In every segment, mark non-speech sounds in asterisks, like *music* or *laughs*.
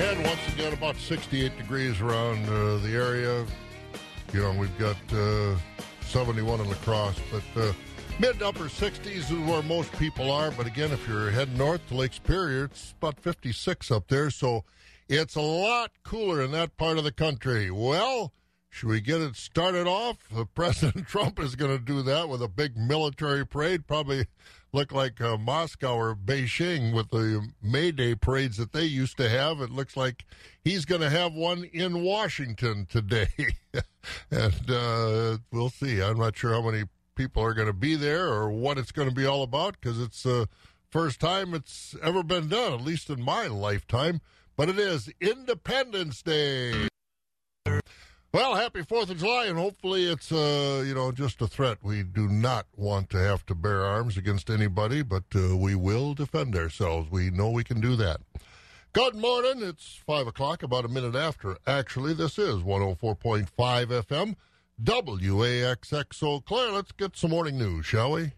Once again, about 68 degrees around uh, the area. You know, we've got uh, 71 in La Crosse, but uh, mid to upper 60s is where most people are. But again, if you're heading north to Lake Superior, it's about 56 up there. So it's a lot cooler in that part of the country. Well, should we get it started off? Uh, *laughs* President Trump is going to do that with a big military parade, probably look like uh, Moscow or Beijing with the May Day parades that they used to have. It looks like he's going to have one in Washington today. *laughs* and uh, we'll see. I'm not sure how many people are going to be there or what it's going to be all about because it's the first time it's ever been done, at least in my lifetime. But it is Independence Day. Well, happy Fourth of July, and hopefully it's uh, you know just a threat. We do not want to have to bear arms against anybody, but uh, we will defend ourselves. We know we can do that. Good morning. It's five o'clock, about a minute after. Actually, this is one hundred four point five FM, WAXX Eau Claire. Let's get some morning news, shall we?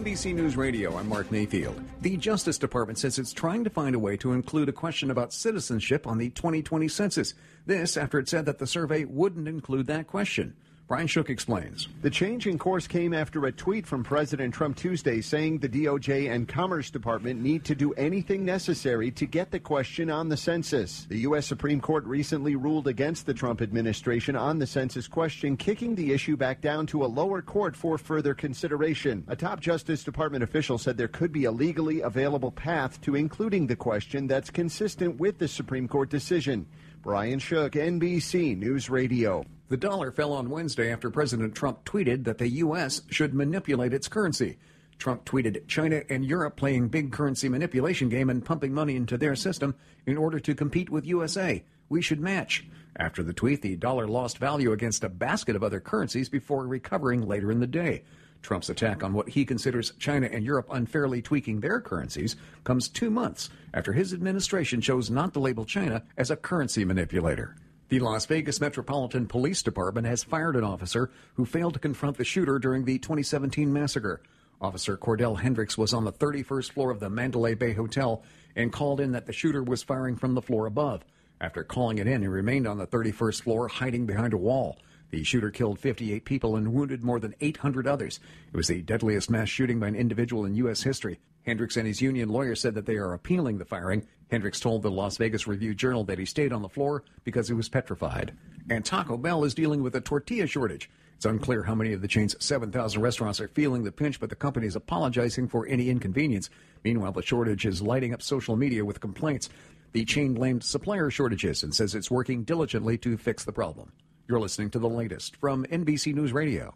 NBC News Radio, I'm Mark Mayfield. The Justice Department says it's trying to find a way to include a question about citizenship on the 2020 census. This after it said that the survey wouldn't include that question. Brian Shook explains. The change in course came after a tweet from President Trump Tuesday saying the DOJ and Commerce Department need to do anything necessary to get the question on the census. The U.S. Supreme Court recently ruled against the Trump administration on the census question, kicking the issue back down to a lower court for further consideration. A top Justice Department official said there could be a legally available path to including the question that's consistent with the Supreme Court decision. Brian Shook, NBC News Radio. The dollar fell on Wednesday after President Trump tweeted that the U.S. should manipulate its currency. Trump tweeted China and Europe playing big currency manipulation game and pumping money into their system in order to compete with USA. We should match. After the tweet, the dollar lost value against a basket of other currencies before recovering later in the day. Trump's attack on what he considers China and Europe unfairly tweaking their currencies comes two months after his administration chose not to label China as a currency manipulator. The Las Vegas Metropolitan Police Department has fired an officer who failed to confront the shooter during the 2017 massacre. Officer Cordell Hendricks was on the 31st floor of the Mandalay Bay Hotel and called in that the shooter was firing from the floor above. After calling it in, he remained on the 31st floor, hiding behind a wall. The shooter killed 58 people and wounded more than 800 others. It was the deadliest mass shooting by an individual in U.S. history. Hendricks and his union lawyer said that they are appealing the firing. Hendricks told the Las Vegas Review Journal that he stayed on the floor because he was petrified. And Taco Bell is dealing with a tortilla shortage. It's unclear how many of the chain's 7,000 restaurants are feeling the pinch, but the company is apologizing for any inconvenience. Meanwhile, the shortage is lighting up social media with complaints. The chain blamed supplier shortages and says it's working diligently to fix the problem. You're listening to the latest from NBC News Radio.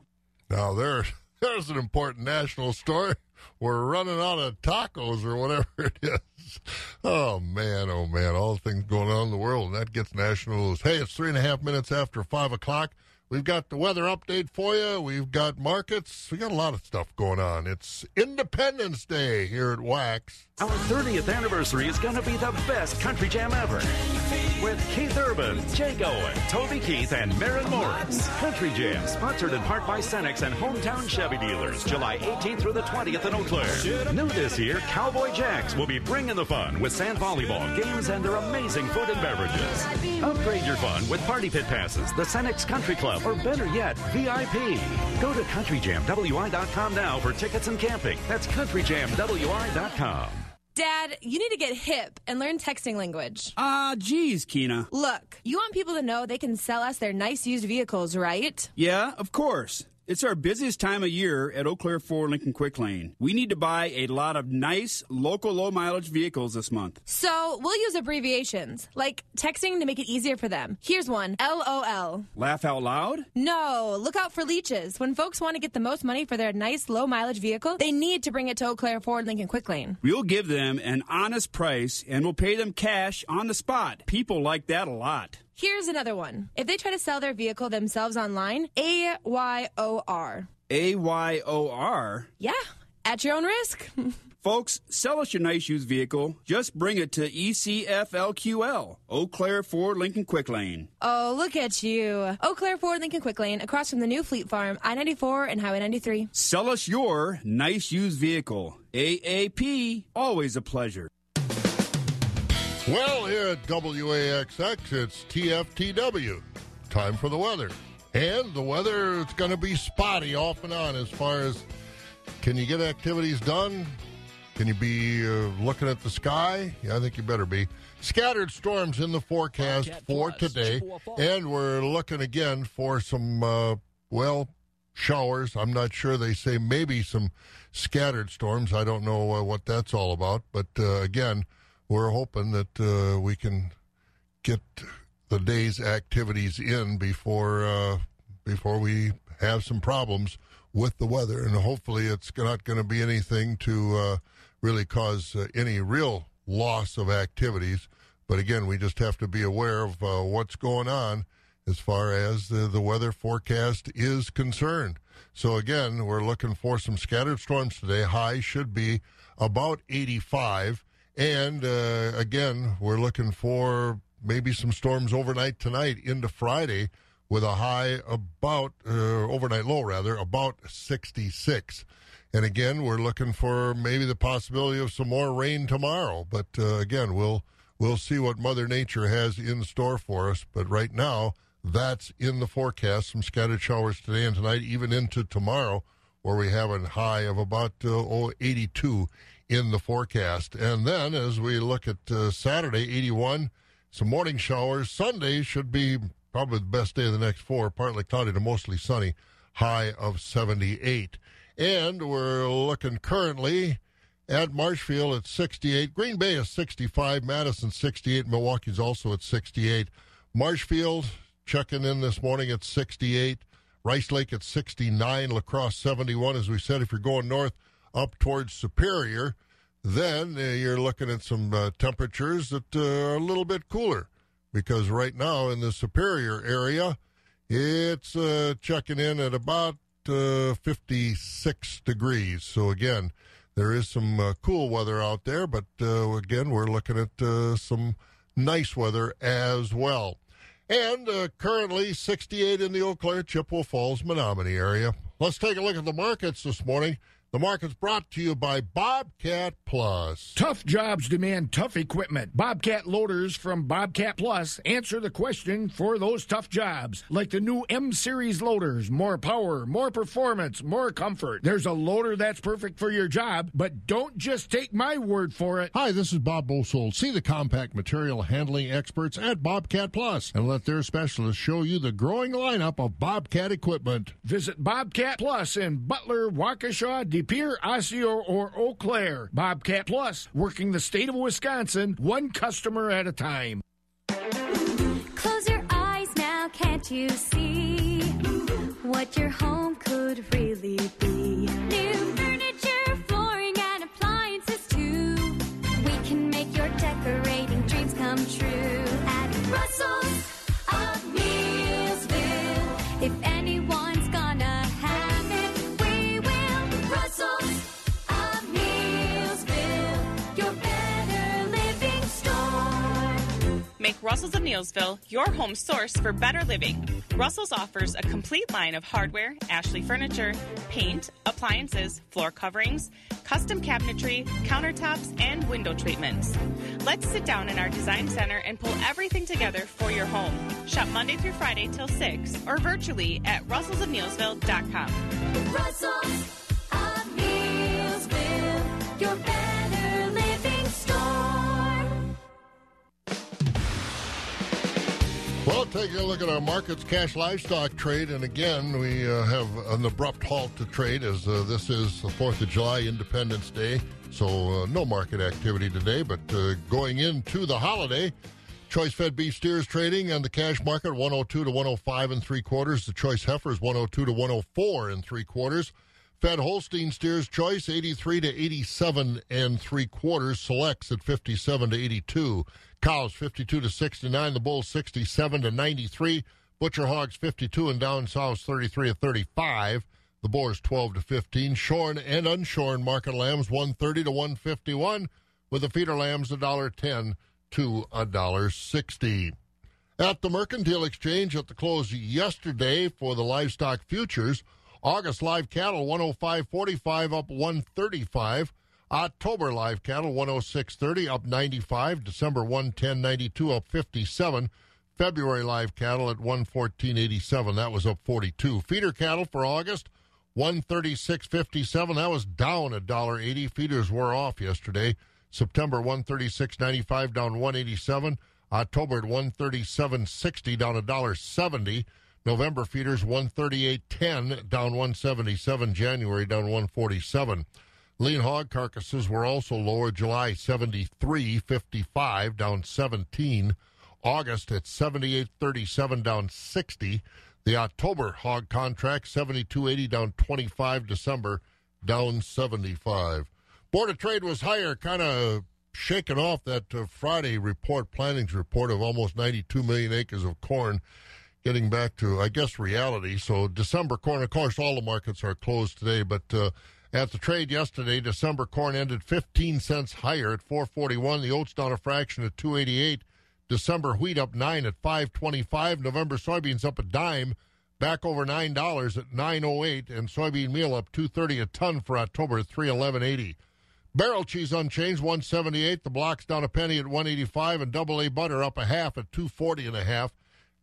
Now, there, there's an important national story. We're running out of tacos or whatever it is. Oh, man, oh, man. All the things going on in the world, and that gets national news. Hey, it's three and a half minutes after 5 o'clock. We've got the weather update for you. We've got markets. We got a lot of stuff going on. It's Independence Day here at Wax. Our 30th anniversary is going to be the best country jam ever. With Keith Urban, Jake Owen, Toby Keith, and Maren Morris. Country Jam, sponsored in part by Cenex and Hometown Chevy Dealers, July 18th through the 20th in Eau Claire. New this year, Cowboy Jacks will be bringing the fun with sand volleyball, games, and their amazing food and beverages. Upgrade your fun with Party Pit Passes, the Cenex Country Club, or better yet, VIP. Go to CountryJamWI.com now for tickets and camping. That's CountryJamWI.com. Dad, you need to get hip and learn texting language. Ah, uh, geez, Keena. Look, you want people to know they can sell us their nice used vehicles, right? Yeah, of course. It's our busiest time of year at Eau Claire Ford Lincoln Quick Lane. We need to buy a lot of nice, local, low mileage vehicles this month. So we'll use abbreviations, like texting to make it easier for them. Here's one LOL. Laugh out loud? No, look out for leeches. When folks want to get the most money for their nice, low mileage vehicle, they need to bring it to Eau Claire Ford Lincoln Quick Lane. We'll give them an honest price and we'll pay them cash on the spot. People like that a lot. Here's another one. If they try to sell their vehicle themselves online, A Y O R. A Y O R? Yeah, at your own risk. *laughs* Folks, sell us your nice used vehicle. Just bring it to ECFLQL, Eau Claire Ford Lincoln Quick Lane. Oh, look at you. Eau Claire Ford Lincoln Quick Lane, across from the new Fleet Farm, I 94 and Highway 93. Sell us your nice used vehicle. AAP, always a pleasure. Well, here at WAXX, it's TFTW. Time for the weather. And the weather is going to be spotty off and on as far as can you get activities done? Can you be uh, looking at the sky? Yeah, I think you better be. Scattered storms in the forecast for today. And we're looking again for some, uh, well, showers. I'm not sure. They say maybe some scattered storms. I don't know uh, what that's all about. But uh, again, we're hoping that uh, we can get the day's activities in before uh, before we have some problems with the weather, and hopefully it's not going to be anything to uh, really cause uh, any real loss of activities. But again, we just have to be aware of uh, what's going on as far as the, the weather forecast is concerned. So again, we're looking for some scattered storms today. High should be about 85. And uh, again, we're looking for maybe some storms overnight tonight into Friday with a high about, uh, overnight low rather, about 66. And again, we're looking for maybe the possibility of some more rain tomorrow. But uh, again, we'll we'll see what Mother Nature has in store for us. But right now, that's in the forecast. Some scattered showers today and tonight, even into tomorrow, where we have a high of about uh, oh, 82 in the forecast. And then as we look at uh, Saturday, 81, some morning showers. Sunday should be probably the best day of the next four, partly cloudy to mostly sunny, high of 78. And we're looking currently at Marshfield at 68. Green Bay is 65. Madison 68. Milwaukee's also at 68. Marshfield checking in this morning at 68. Rice Lake at 69. La Crosse 71. As we said, if you're going north up towards Superior, then uh, you're looking at some uh, temperatures that uh, are a little bit cooler because right now in the Superior area, it's uh, checking in at about uh, 56 degrees. So again, there is some cool weather out there, but again, we're looking at some nice weather as well. And uh, currently 68 in the Eau Claire, Chippewa Falls, Menomonie area. Let's take a look at the markets this morning. The market's brought to you by Bobcat Plus. Tough jobs demand tough equipment. Bobcat loaders from Bobcat Plus answer the question for those tough jobs. Like the new M Series loaders more power, more performance, more comfort. There's a loader that's perfect for your job, but don't just take my word for it. Hi, this is Bob Bosold. See the compact material handling experts at Bobcat Plus and let their specialists show you the growing lineup of Bobcat equipment. Visit Bobcat Plus in Butler, Waukesha, De Pere, Osseo, or Eau Claire. Bobcat Plus, working the state of Wisconsin, one customer at a time. Close your eyes now, can't you see what your home could really be? Russell's of Neillsville your home source for better living. Russell's offers a complete line of hardware, Ashley furniture, paint, appliances, floor coverings, custom cabinetry, countertops, and window treatments. Let's sit down in our design center and pull everything together for your home. Shop Monday through Friday till 6 or virtually at russellsofneillsville.com. Russell's of Neillsville, your taking a look at our markets, cash livestock trade, and again, we uh, have an abrupt halt to trade as uh, this is the 4th of July, Independence Day, so uh, no market activity today. But uh, going into the holiday, choice fed beef steers trading and the cash market 102 to 105 and three quarters. The choice heifers 102 to 104 and three quarters. Fed Holstein steers choice 83 to 87 and three quarters. Selects at 57 to 82. Cows 52 to 69. The bulls 67 to 93. Butcher hogs 52 and down sows 33 to 35. The boars 12 to 15. Shorn and unshorn market lambs 130 to 151. With the feeder lambs $1.10 to $1.60. At the Mercantile Exchange at the close yesterday for the livestock futures, August live cattle 105.45 up 135. October live cattle 106.30 up 95. December 110.92 up 57. February live cattle at 114.87 that was up 42. Feeder cattle for August 136.57 that was down a dollar 80. Feeders were off yesterday. September 136.95 down 187. October at 137.60 down a dollar 70. November feeders 138.10 down 177. January down 147. Lean hog carcasses were also lower. July 73.55 down 17. August at 78.37 down 60. The October hog contract 72.80 down 25. December down 75. Board of Trade was higher, kind of shaking off that uh, Friday report, plantings report of almost 92 million acres of corn, getting back to, I guess, reality. So December corn, of course, all the markets are closed today, but uh, at the trade yesterday, December corn ended 15 cents higher at 441. The oats down a fraction at 288. December wheat up nine at 525. November soybeans up a dime, back over nine dollars at 908, and soybean meal up 230 a ton for October at 311.80. Barrel cheese unchanged, 178. The blocks down a penny at 185, and double A butter up a half at 240 and a half.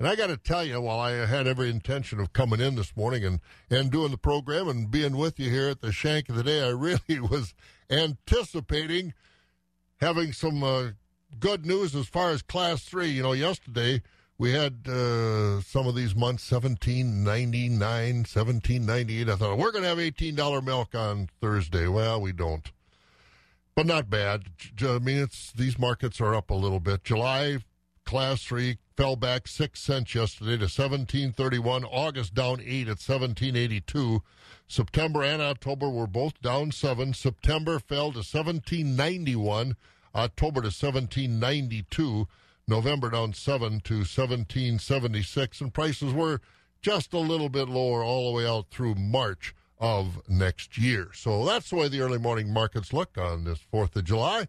And I got to tell you, while I had every intention of coming in this morning and, and doing the program and being with you here at the shank of the day, I *laughs* really was anticipating having some uh, good news as far as Class 3. You know, yesterday we had uh, some of these months, 1799, 1798. I thought, we're going to have $18 milk on Thursday. Well, we don't but not bad. I mean, it's these markets are up a little bit. July class three fell back six cents yesterday to seventeen thirty one. August down eight at seventeen eighty two. September and October were both down seven. September fell to seventeen ninety one. October to seventeen ninety two. November down seven to seventeen seventy six, and prices were just a little bit lower all the way out through March of next year. So that's the way the early morning markets look on this 4th of July.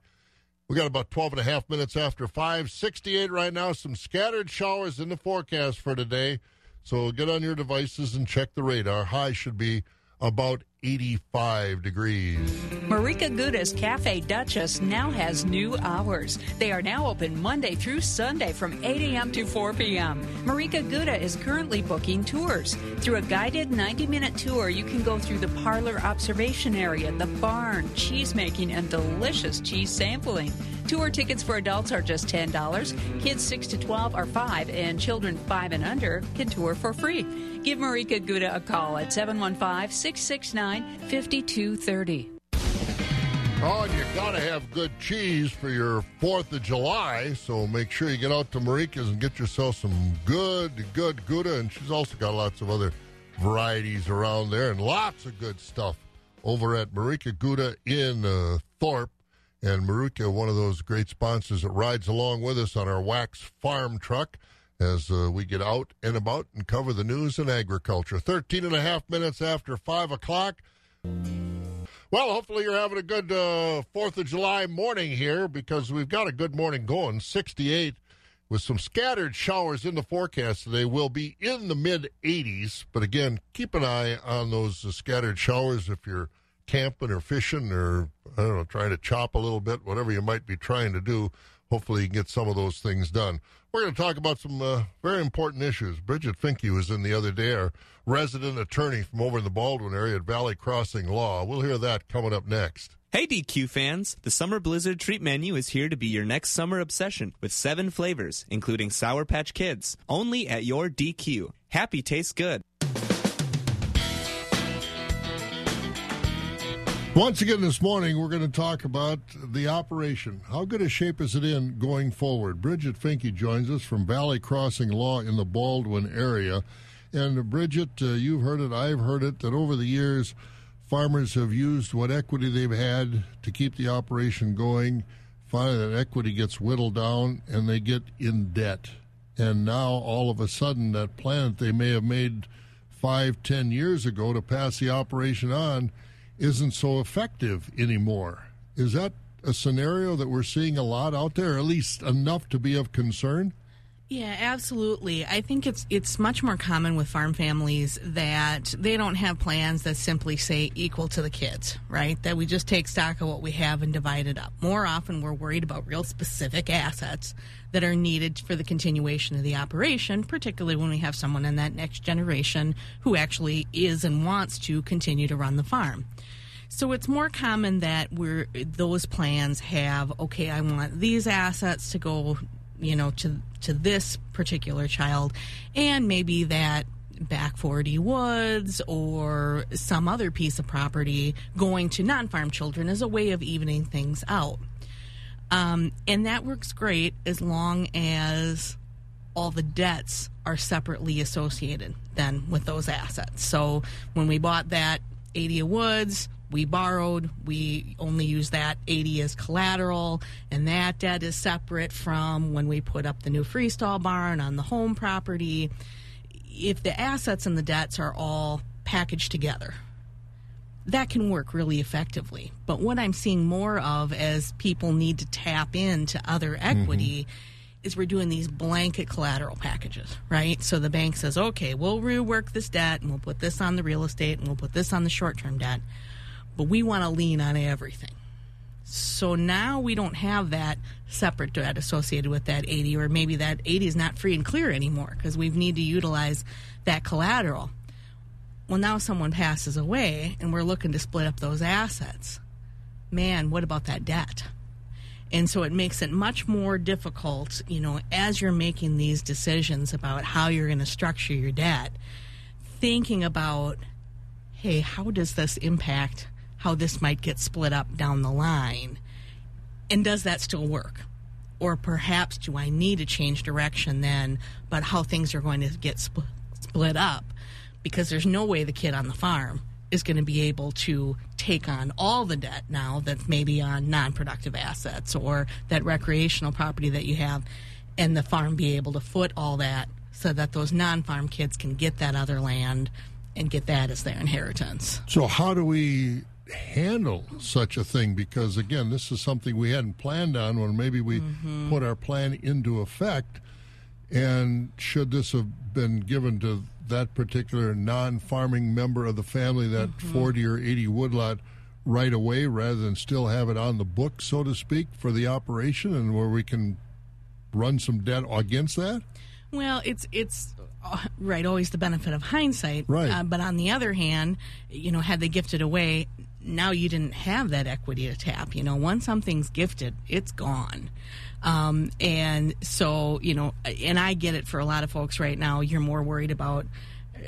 We got about 12 and a half minutes after 5. 68 right now. Some scattered showers in the forecast for today. So get on your devices and check the radar. High should be about 85 degrees. Marieke Gouda's Cafe Duchess now has new hours. They are now open Monday through Sunday from 8 a.m. to 4 p.m. Marieke Gouda is currently booking tours. Through a guided 90 minute tour, you can go through the parlor observation area, the barn, cheese making, and delicious cheese sampling. Tour tickets for adults are just $10. Kids 6 to 12 are 5 and children 5 and under can tour for free. Give Marieke Gouda a call at 715 669 5230. Oh, and you got to have good cheese for your 4th of July, so make sure you get out to Marieke's and get yourself some good, good Gouda. And she's also got lots of other varieties around there and lots of good stuff over at Marieke Gouda in uh, Thorp. And Marieke, one of those great sponsors that rides along with us on our wax farm truck as uh, we get out and about and cover the news and agriculture. 13 and a half minutes after 5 o'clock. Well, hopefully you're having a good uh, 4th of July morning here because we've got a good morning going. 68 with some scattered showers in the forecast today. Will be in the mid 80s. But again, keep an eye on those uh, scattered showers if you're camping or fishing or, I don't know, trying to chop a little bit, whatever you might be trying to do. Hopefully you can get some of those things done. We're going to talk about some uh, very important issues. Bridget Finke was in the other day, our resident attorney from over in the Baldwin area at Valley Crossing Law. We'll hear that coming up next. Hey DQ fans! The Summer Blizzard treat menu is here to be your next summer obsession with seven flavors, including Sour Patch Kids, only at your DQ. Happy tastes good. Once again this morning, we're going to talk about the operation. How good a shape is it in going forward? Bridget Finke joins us from Valley Crossing Law in the Baldwin area. And Bridget, uh, you've heard it, I've heard it, that over the years, farmers have used what equity they've had to keep the operation going. Finally, that equity gets whittled down and they get in debt. And now, all of a sudden, that plan that they may have made five, ten years ago to pass the operation on isn't so effective anymore. Is that a scenario that we're seeing a lot out there, at least enough to be of concern? Yeah, absolutely. I think it's it's much more common with farm families that they don't have plans that simply say equal to the kids, right? That we just take stock of what we have and divide it up. More often we're worried about real specific assets that are needed for the continuation of the operation, particularly when we have someone in that next generation who actually is and wants to continue to run the farm. So it's more common that we're those plans have okay, I want these assets to go you know to to this particular child. And maybe that back 40 woods or some other piece of property going to non-farm children as a way of evening things out. Um, and that works great as long as all the debts are separately associated then with those assets. So when we bought that 80 woods we borrowed, we only use that 80 as collateral, and that debt is separate from when we put up the new freestall barn on the home property. If the assets and the debts are all packaged together, that can work really effectively. But what I'm seeing more of as people need to tap into other equity. Mm-hmm is we're doing these blanket collateral packages, right? So the bank says, okay, we'll rework this debt and we'll put this on the real estate and we'll put this on the short term debt but we want to lean on everything. So now we don't have that separate debt associated with that 80, or maybe that 80 is not free and clear anymore because we need to utilize that collateral. Well, now someone passes away and we're looking to split up those assets. Man, what about that debt? And so it makes it much more difficult, you know, as you're making these decisions about how you're going to structure your debt, thinking about, hey, how does this impact how this might get split up down the line. And does that still work? Or perhaps do I need to change direction then, but how things are going to get split, up? Because there's no way the kid on the farm is going to be able to take on all the debt now that's maybe on non productive assets or that recreational property that you have, and the farm be able to foot all that so that those non farm kids can get that other land and get that as their inheritance. So, how do we handle such a thing because again this is something we hadn't planned on when maybe we mm-hmm. put our plan into effect and should this have been given to that particular non-farming member of the family that mm-hmm. 40 or 80 woodlot right away rather than still have it on the book so to speak for the operation and where we can run some debt against that well it's it's uh, right always the benefit of hindsight right uh, but on the other hand you know had they gifted away now you didn't have that equity to tap. You know, once something's gifted, it's gone. Um, and so, you know, and I get it for a lot of folks right now, you're more worried about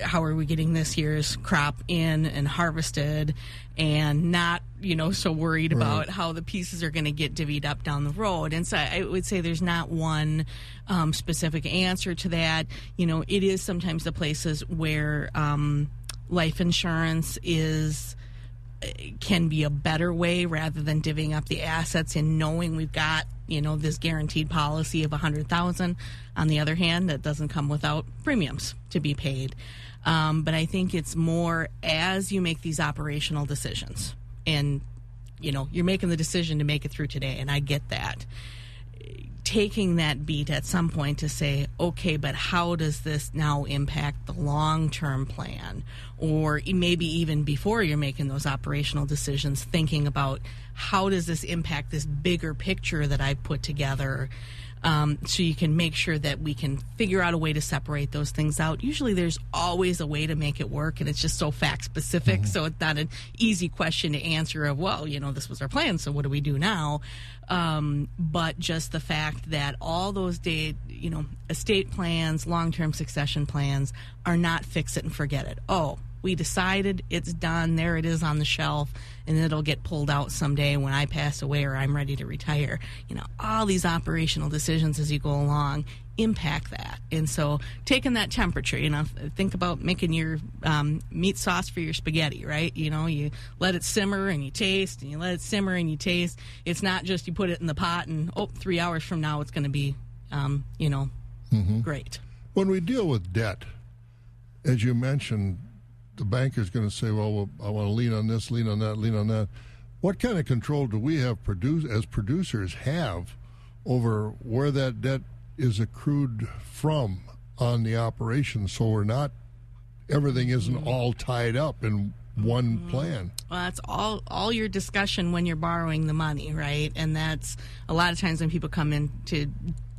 how are we getting this year's crop in and harvested and not you know so worried right. about how the pieces are going to get divvied up down the road and so i would say there's not one um, specific answer to that you know it is sometimes the places where um, life insurance is can be a better way rather than divvying up the assets and knowing we've got you know this guaranteed policy of a hundred thousand. On the other hand that doesn't come without premiums to be paid. Um, but i think it's more as you make these operational decisions and you know you're making the decision to make it through today and i get that taking that beat at some point to say, okay, but how does this now impact the long term plan? Or maybe even before you're making those operational decisions, thinking about how does this impact this bigger picture that I've put together? Um, so you can make sure that we can figure out a way to separate those things out. Usually, there's always a way to make it work, and it's just so fact specific. Mm-hmm. So it's not an easy question to answer. Of well, you know, this was our plan, so what do we do now? Um, but just the fact that all those day, you know, estate plans, long term succession plans are not fix it and forget it. Oh, we decided it's done. There it is on the shelf, and it'll get pulled out someday when I pass away or I'm ready to retire. You know, all these operational decisions as you go along impact that. And so, taking that temperature, you know, think about making your um, meat sauce for your spaghetti, right? You know, you let it simmer and you taste, and you let it simmer and you taste. It's not just you put it in the pot and, oh, three hours from now it's going to be, um, you know, mm-hmm. great. When we deal with debt, as you mentioned, the banker's going to say, well, I want to lean on this, lean on that, lean on that. What kind of control do we have produce, as producers have over where that debt is accrued from on the operation, so we're not everything isn't Mm-hmm. all tied up in one plan. Well, that's all all your discussion when you're borrowing the money, right? And that's a lot of times when people come in to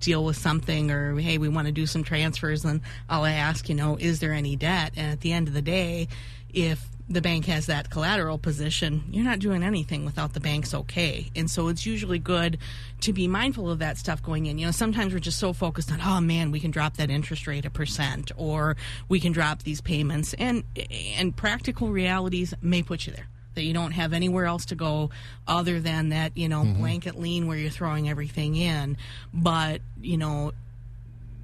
deal with something or hey, we want to do some transfers and I'll ask, you know, is there any debt? And at the end of the day, if the bank has that collateral position, you're not doing anything without the bank's okay. And so it's usually good to be mindful of that stuff going in. You know, sometimes we're just so focused on, oh man, we can drop that interest rate a percent or we can drop these payments and and practical realities may put you there. That you don't have anywhere else to go other than that, you know, Mhm. blanket lien where you're throwing everything in. But, you know,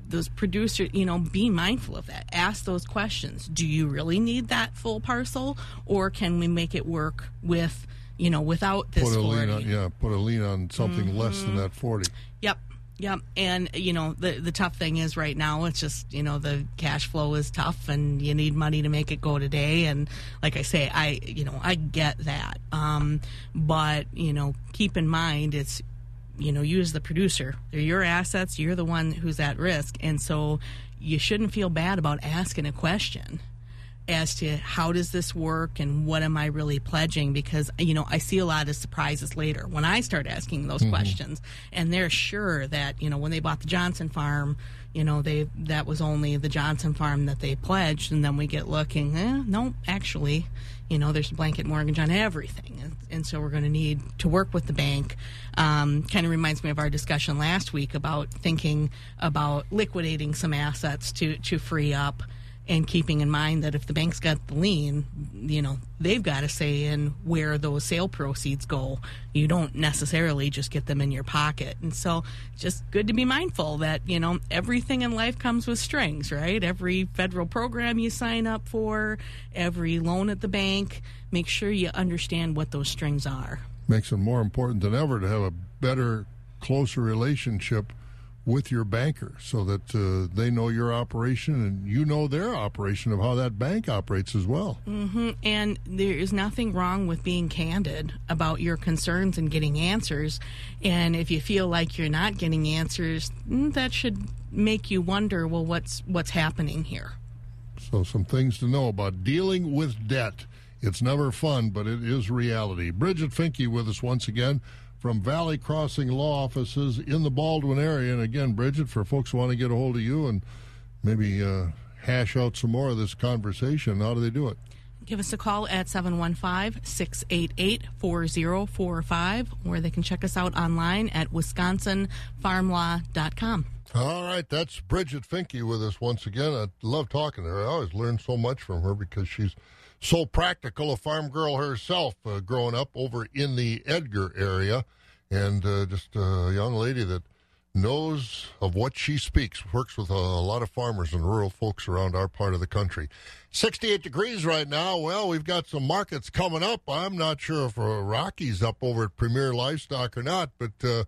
those producers, you know, be mindful of that. Ask those questions. Do you really need that full parcel, or can we make it work with, you know, without this Put a 40? lien on, yeah, put a lien on something less than Mhm. that forty. Yep. Yep. And you know, the the tough thing is right now it's just, you know, the cash flow is tough and you need money to make it go today and like I say, I you know, I get that. Um but, you know, keep in mind it's you know, you as the producer, they're your assets, you're the one who's at risk and so you shouldn't feel bad about asking a question as to how does this work and what am I really pledging? Because you know I see a lot of surprises later when I start asking those Mhm. questions. And they're sure that you know when they bought the Johnson farm you know they that was only the Johnson farm that they pledged. And then we get looking eh, no actually you know there's a blanket mortgage on everything. And, and so we're going to need to work with the bank. Um, kind of reminds me of our discussion last week about thinking about liquidating some assets to to free up and keeping in mind that if the bank's got the lien, you know, they've got to say in where those sale proceeds go. You don't necessarily just get them in your pocket. And so just good to be mindful that, you know, everything in life comes with strings, right? Every federal program you sign up for, every loan at the bank, make sure you understand what those strings are. Makes it more important than ever to have a better, closer relationship with your banker so that uh, they know your operation and you know their operation of how that bank operates as well. hmm And there is nothing wrong with being candid about your concerns and getting answers. And if you feel like you're not getting answers, mm, that should make you wonder, well, what's what's happening here? So, some things to know about dealing with debt. It's never fun, but it is reality. Bridget Finke with us once again from Valley Crossing Law Offices in the Baldwin area. And again, Bridget, for folks who want to get a hold of you and maybe uh, hash out some more of this conversation, how do they do it? Give us a call at 715 688 4045, or they can check us out online at wisconsinfarmlaw.com. All right, that's Bridget Finke with us once again. I love talking to her. I always learn so much from her because she's so practical, a farm girl herself, uh, growing up over in the Edgar area, and uh, just a young lady that knows of what she speaks. Works with a, a lot of farmers and rural folks around our part of the country. 68 degrees right now. Well, we've got some markets coming up. I'm not sure if uh, Rocky's up over at Premier Livestock or not, but. Uh,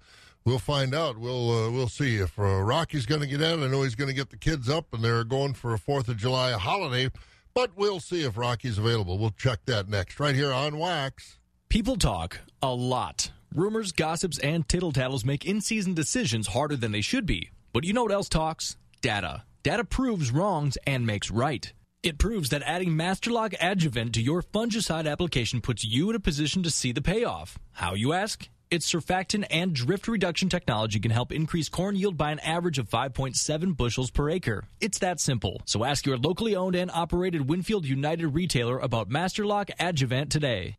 We'll find out. We'll uh, we'll see if uh, Rocky's going to get in. I know he's going to get the kids up, and they're going for a Fourth of July holiday. But we'll see if Rocky's available. We'll check that next, right here on Wax. People talk a lot. Rumors, gossips, and tittle tattles make in season decisions harder than they should be. But you know what else talks? Data. Data proves wrongs and makes right. It proves that adding Masterlock Adjuvant to your fungicide application puts you in a position to see the payoff. How, you ask? Its surfactant and drift reduction technology can help increase corn yield by an average of 5.7 bushels per acre. It's that simple. So ask your locally owned and operated Winfield United retailer about Masterlock Adjuvant today.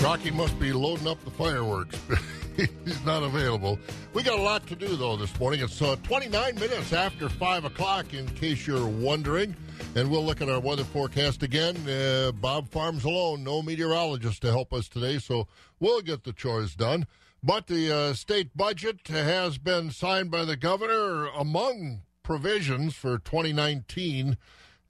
Rocky must be loading up the fireworks. *laughs* *laughs* He's not available. We got a lot to do, though, this morning. It's uh, 29 minutes after 5 o'clock, in case you're wondering. And we'll look at our weather forecast again. Uh, Bob Farms alone, no meteorologist to help us today, so we'll get the chores done. But the uh, state budget has been signed by the governor among provisions for 2019.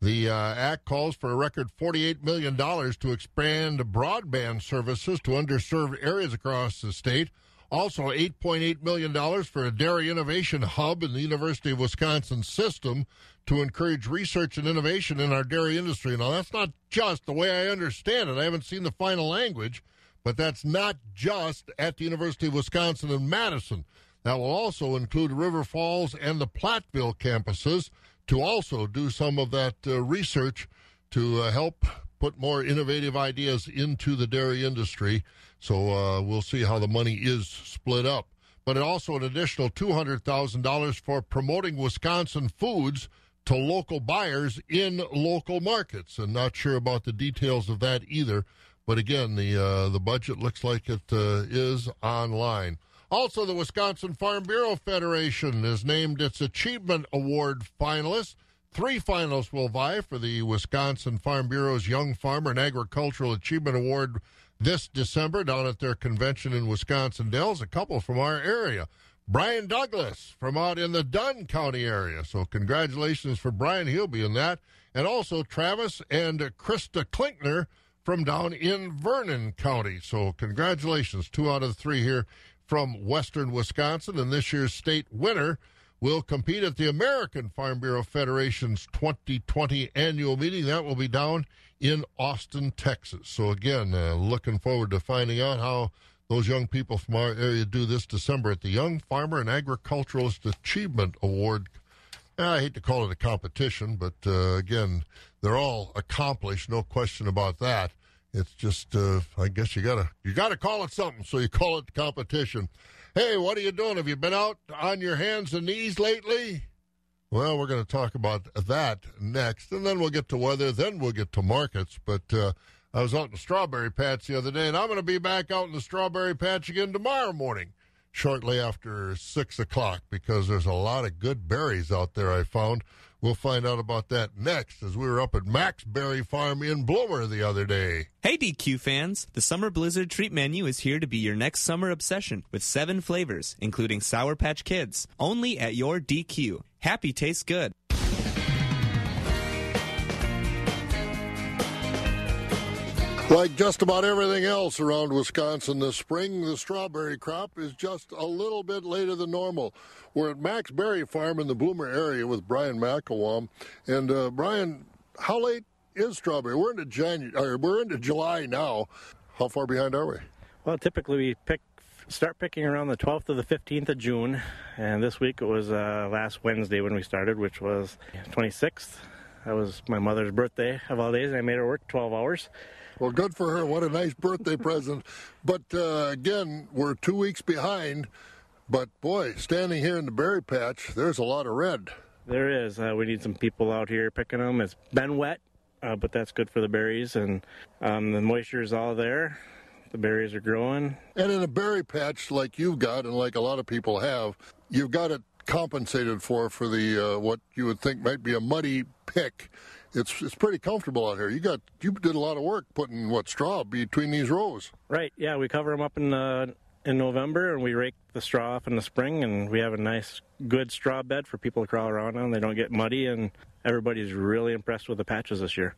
The uh, act calls for a record $48 million to expand broadband services to underserved areas across the state. Also, $8.8 million for a dairy innovation hub in the University of Wisconsin system to encourage research and innovation in our dairy industry. Now, that's not just the way I understand it. I haven't seen the final language, but that's not just at the University of Wisconsin in Madison. That will also include River Falls and the Platteville campuses to also do some of that uh, research to uh, help put more innovative ideas into the dairy industry. So uh, we'll see how the money is split up. But also an additional $200,000 for promoting Wisconsin foods to local buyers in local markets. And not sure about the details of that either. But again, the uh, the budget looks like it uh, is online. Also, the Wisconsin Farm Bureau Federation has named its Achievement Award finalists. Three finalists will vie for the Wisconsin Farm Bureau's Young Farmer and Agricultural Achievement Award this December down at their convention in Wisconsin Dells. A couple from our area. Brian Douglas from out in the Dunn County area. So, congratulations for Brian. He'll be in that. And also Travis and Krista Klinkner from down in Vernon County. So, congratulations. Two out of the three here from Western Wisconsin. And this year's state winner will compete at the American Farm Bureau Federation's 2020 annual meeting. That will be down in Austin, Texas. So, again, uh, looking forward to finding out how those young people from our area do this December at the Young Farmer and Agriculturalist Achievement Award. I hate to call it a competition, but uh, again, they're all accomplished, no question about that. It's just, uh, I guess you gotta you gotta call it something, so you call it competition. Hey, what are you doing? Have you been out on your hands and knees lately? Well, we're going to talk about that next, and then we'll get to weather, then we'll get to markets. But uh, I was out in the strawberry patch the other day, and I'm going to be back out in the strawberry patch again tomorrow morning, shortly after 6 o'clock, because there's a lot of good berries out there I found. We'll find out about that next as we were up at Max Berry Farm in Bloomer the other day. Hey DQ fans, the Summer Blizzard treat menu is here to be your next summer obsession with seven flavors, including Sour Patch Kids, only at your DQ. Happy tastes good. Like just about everything else around Wisconsin this spring, the strawberry crop is just a little bit later than normal. We're at Max Berry Farm in the Bloomer area with Brian McElwam. And uh, Brian, how late is strawberry? We're into January. We're into July now. How far behind are we? Well, typically we pick start picking around the 12th to the 15th of June, and this week it was uh, last Wednesday when we started, which was 26th. That was my mother's birthday of all days, and I made her work 12 hours. Well, good for her. What a nice birthday present. But uh, again, we're two weeks behind. But boy, standing here in the berry patch, there's a lot of red. There is. Uh, we need some people out here picking them. It's been wet, uh, but that's good for the berries, and um, the moisture is all there. The berries are growing. And in a berry patch like you've got, and like a lot of people have, you've got it compensated for for the uh, what you would think might be a muddy pick it's it's pretty comfortable out here. You got you did a lot of work putting what straw between these rows. Right. Yeah, we cover them up in uh, in November and we rake the straw off in the spring, and we have a nice good straw bed for people to crawl around on. They don't get muddy, and everybody's really impressed with the patches this year.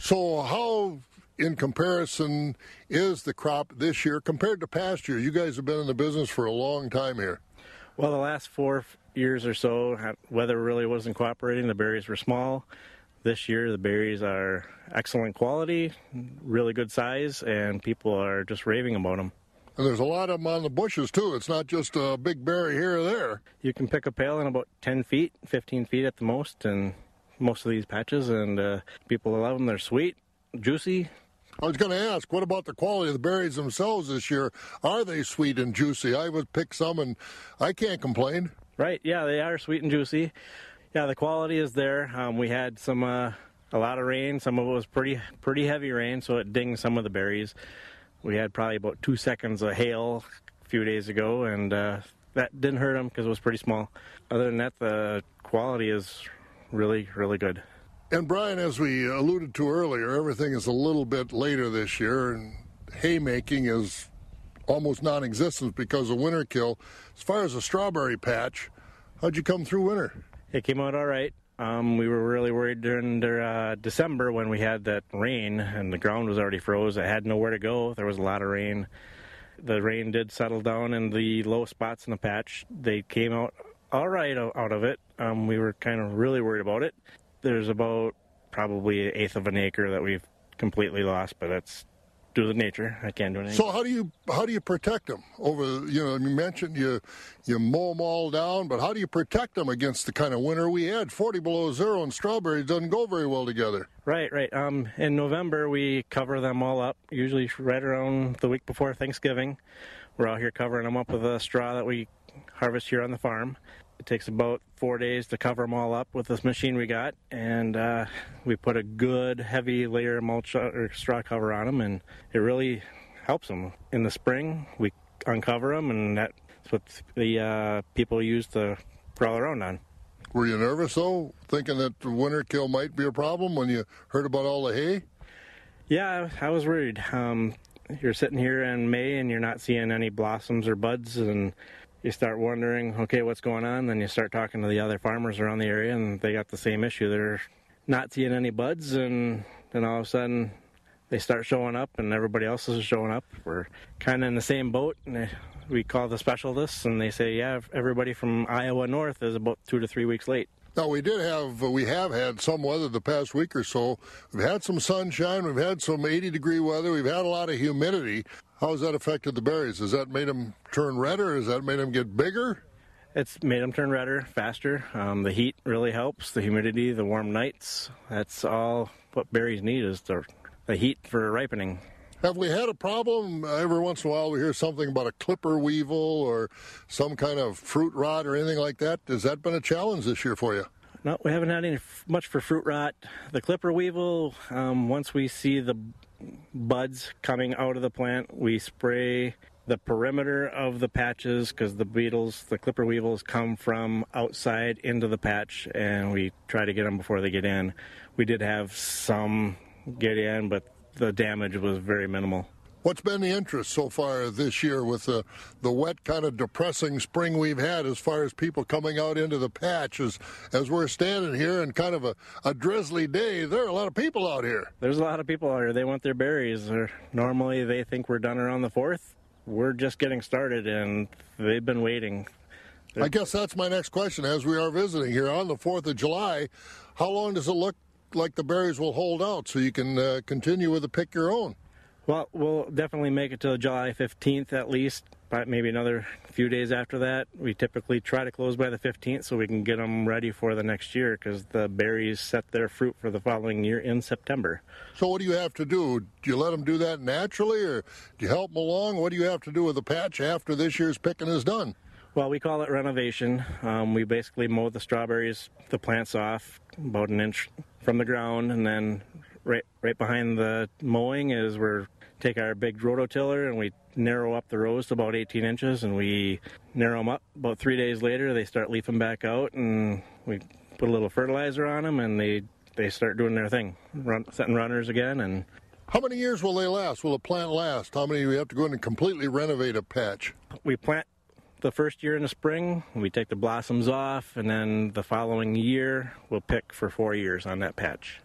So how in comparison is the crop this year compared to past year? You guys have been in the business for a long time here. Well, the last four years or so, weather really wasn't cooperating. The berries were small. This year, the berries are excellent quality, really good size, and people are just raving about them. And there's a lot of them on the bushes, too. It's not just a big berry here or there. You can pick a pail in about 10 feet, 15 feet at the most, and most of these patches, and uh, people love them. They're sweet, juicy. I was going to ask, what about the quality of the berries themselves this year? Are they sweet and juicy? I would pick some, and I can't complain. Right, yeah, they are sweet and juicy. Yeah, the quality is there. Um, we had some uh, a lot of rain. Some of it was pretty pretty heavy rain, so it dinged some of the berries. We had probably about two seconds of hail a few days ago, and uh, that didn't hurt them because it was pretty small. Other than that, the quality is really really good. And Brian, as we alluded to earlier, everything is a little bit later this year, and haymaking is almost non-existent because of winter kill. As far as the strawberry patch, how'd you come through winter? It came out all right. Um, we were really worried during uh, December when we had that rain and the ground was already froze. I had nowhere to go. There was a lot of rain. The rain did settle down in the low spots in the patch. They came out all right out of it. Um, we were kind of really worried about it. There's about probably an eighth of an acre that we've completely lost, but that's due to nature. I can't do anything. So how do you how do you protect them over? You know, you mentioned you you mow them all down, but how do you protect them against the kind of winter we had? Forty below zero and strawberries doesn't go very well together. Right, right. Um, in November, we cover them all up, usually right around the week before Thanksgiving. We're out here covering them up with a straw that we harvest here on the farm. It takes about four days to cover them all up with this machine we got, and uh, we put a good heavy layer of mulch or straw cover on them, and it really helps them. In the spring, we uncover them, and that's what the uh, people use to crawl around on. Were you nervous though, thinking that the winter kill might be a problem when you heard about all the hay? Yeah, I was worried. Um, you're sitting here in May and you're not seeing any blossoms or buds, and you start wondering, okay, what's going on? Then you start talking to the other farmers around the area, and they got the same issue. They're not seeing any buds, and then all of a sudden they start showing up, and everybody else is showing up. We're kind of in the same boat, and we call the specialists, and they say, yeah, everybody from Iowa north is about two to three weeks late. Now we did have uh, we have had some weather the past week or so. We've had some sunshine. We've had some 80 degree weather. We've had a lot of humidity. How has that affected the berries? Has that made them turn redder? Has that made them get bigger? It's made them turn redder faster. Um, the heat really helps. The humidity, the warm nights. That's all what berries need is the, the heat for ripening. Have we had a problem? Every once in a while, we hear something about a clipper weevil or some kind of fruit rot or anything like that. Has that been a challenge this year for you? No, we haven't had any much for fruit rot. The clipper weevil, um, once we see the buds coming out of the plant, we spray the perimeter of the patches because the beetles, the clipper weevils, come from outside into the patch, and we try to get them before they get in. We did have some get in, but the damage was very minimal. What's been the interest so far this year with the, the wet, kind of depressing spring we've had as far as people coming out into the patch? As, as we're standing here in kind of a, a drizzly day, there are a lot of people out here. There's a lot of people out here. They want their berries. Or normally they think we're done around the 4th. We're just getting started, and they've been waiting. I guess that's my next question. As we are visiting here on the 4th of July, how long does it look like the berries will hold out so you can uh, continue with the pick your own? Well, we'll definitely make it till July 15th at least, but maybe another few days after that. We typically try to close by the 15th so we can get them ready for the next year because the berries set their fruit for the following year in September. So, what do you have to do? Do you let them do that naturally or do you help them along? What do you have to do with the patch after this year's picking is done? Well, we call it renovation. Um, we basically mow the strawberries, the plants off about an inch from the ground, and then right right behind the mowing is we're take our big rototiller and we narrow up the rows to about 18 inches and we narrow them up. About three days later, they start leafing back out and we put a little fertilizer on them and they, they start doing their thing, run, setting runners again. And How many years will they last? Will a plant last? How many do we have to go in and completely renovate a patch? We plant the first year in the spring, we take the blossoms off, and then the following year, we'll pick for four years on that patch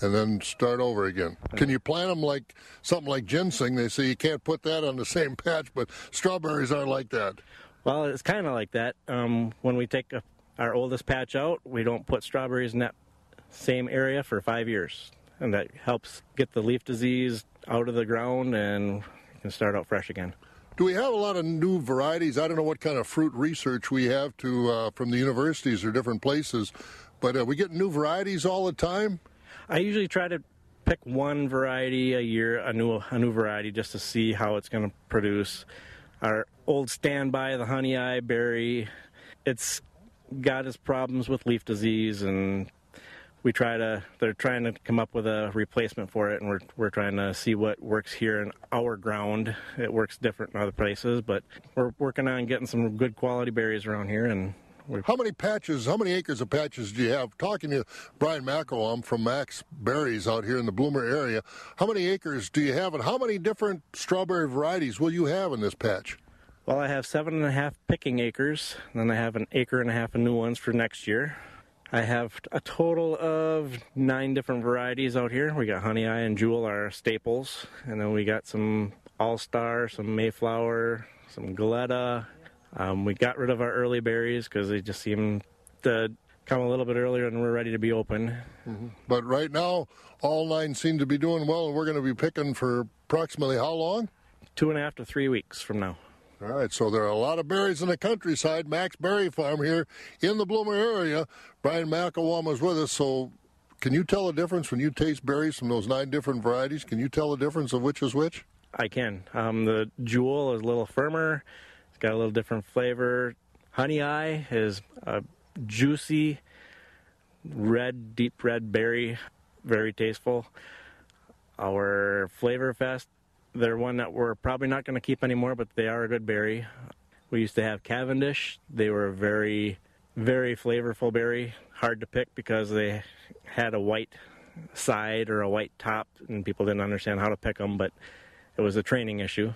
and then start over again. Can you plant them like something like ginseng? They say you can't put that on the same patch, but strawberries aren't like that. Well, it's kind of like that. Um, when we take a, our oldest patch out, we don't put strawberries in that same area for five years, and that helps get the leaf disease out of the ground and you can start out fresh again. Do we have a lot of new varieties? I don't know what kind of fruit research we have to uh, from the universities or different places, but uh, we get new varieties all the time. I usually try to pick one variety a year, a new a new variety, just to see how it's going to produce. Our old standby, the Honeoye berry, it's got its problems with leaf disease, and we try to. They're trying to come up with a replacement for it, and we're we're trying to see what works here in our ground. It works different in other places, but we're working on getting some good quality berries around here, and how many patches, how many acres of patches do you have? Talking to Brian Macko, I'm from Max Berries out here in the Bloomer area. How many acres do you have, and how many different strawberry varieties will you have in this patch? Well, I have seven and a half picking acres, and then I have an acre and a half of new ones for next year. I have a total of nine different varieties out here. We got Honeoye and Jewel, our staples, and then we got some All Star, some Mayflower, some Galletta, um, we got rid of our early berries because they just seem to come a little bit earlier and we're ready to be open. But right now, all nine seem to be doing well, and we're going to be picking for approximately how long? Two and a half to three weeks from now. All right, so there are a lot of berries in the countryside. Max Berry Farm here in the Bloomer area. Brian McElwam is with us. So, can you tell the difference when you taste berries from those nine different varieties? Can you tell the difference of which is which? I can. Um, the Jewel is a little firmer. It's got a little different flavor. Honeoye is a juicy, red, deep red berry, very tasteful. Our Flavor Fest, they're one that we're probably not going to keep anymore, but they are a good berry. We used to have Cavendish. They were a very, very flavorful berry. Hard to pick because they had a white side or a white top, and people didn't understand how to pick them, but it was a training issue.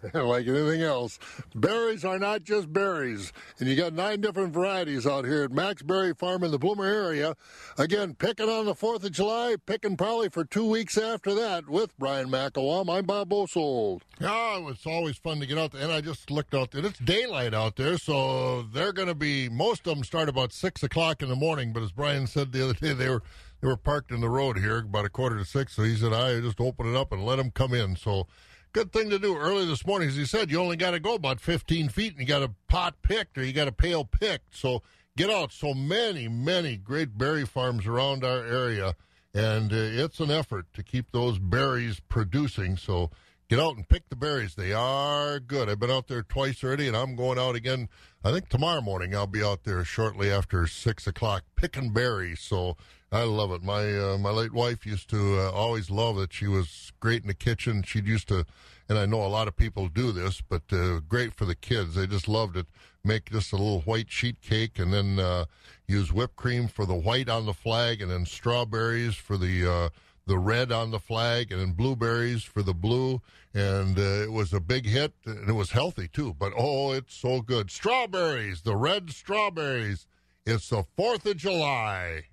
*laughs* like anything else, berries are not just berries. And you got nine different varieties out here at Max Berry Farm in the Bloomer area. Again, picking on the 4th of July, picking probably for two weeks after that with Brian McElwam. I'm Bob Bosold. Yeah, it's always fun to get out there. And I just looked out there. It's daylight out there, so they're going to be, most of them start about 6 o'clock in the morning. But as Brian said the other day, they were they were parked in the road here about a quarter to six. So he said, I just open it up and let them come in. So good thing to do early this morning. As he said, you only got to go about 15 feet and you got a pot picked or you got a pail picked. So get out. So many, many great berry farms around our area. And uh, it's an effort to keep those berries producing. So get out and pick the berries. They are good. I've been out there twice already, and I'm going out again. I think tomorrow morning I'll be out there shortly after six o'clock picking berries. So I love it. My uh, my late wife used to uh, always love it. She was great in the kitchen. She used to, and I know a lot of people do this, but uh, great for the kids. They just loved it. Make just a little white sheet cake, and then uh, use whipped cream for the white on the flag, and then strawberries for the uh, the red on the flag, and then blueberries for the blue. And uh, it was a big hit, and it was healthy too. But oh, it's so good. Strawberries, the red strawberries. It's the Fourth of July.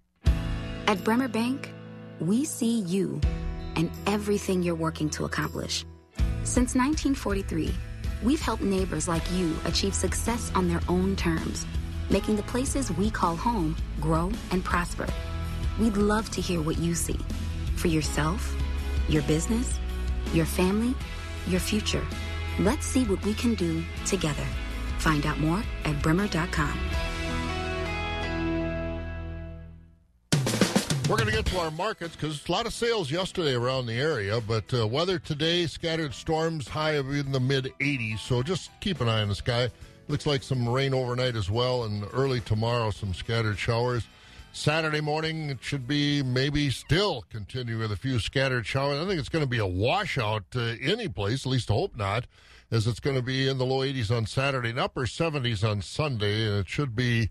At Bremer Bank, we see you and everything you're working to accomplish. Since 1943, we've helped neighbors like you achieve success on their own terms, making the places we call home grow and prosper. We'd love to hear what you see for yourself, your business, your family, your future. Let's see what we can do together. Find out more at bremer.com. We're going to get to our markets because a lot of sales yesterday around the area, but uh, weather today, scattered storms, high in the mid 80s. So just keep an eye on the sky. Looks like some rain overnight as well, and early tomorrow, some scattered showers. Saturday morning, it should be maybe still continue with a few scattered showers. I think it's going to be a washout uh, any place, at least I hope not, as it's going to be in the low 80s on Saturday and upper 70s on Sunday, and it should be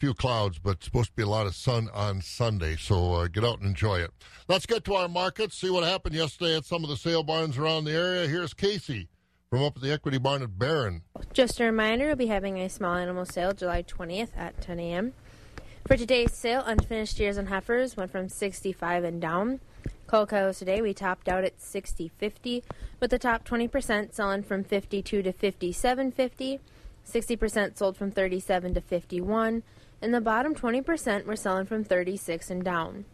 few clouds, but supposed to be a lot of sun on Sunday. So uh, get out and enjoy it. Let's get to our markets, see what happened yesterday at some of the sale barns around the area. Here's Casey from up at the Equity Barn at Barron. Just a reminder, we'll be having a small animal sale July 20th at 10 a.m. For today's sale, unfinished years and heifers went from 65 and down. Cull cows today, we topped out at 60.50, with the top 20% selling from 52 to 57.50. 60% sold from 37 to 51 and the bottom 20% were selling from 36 and down.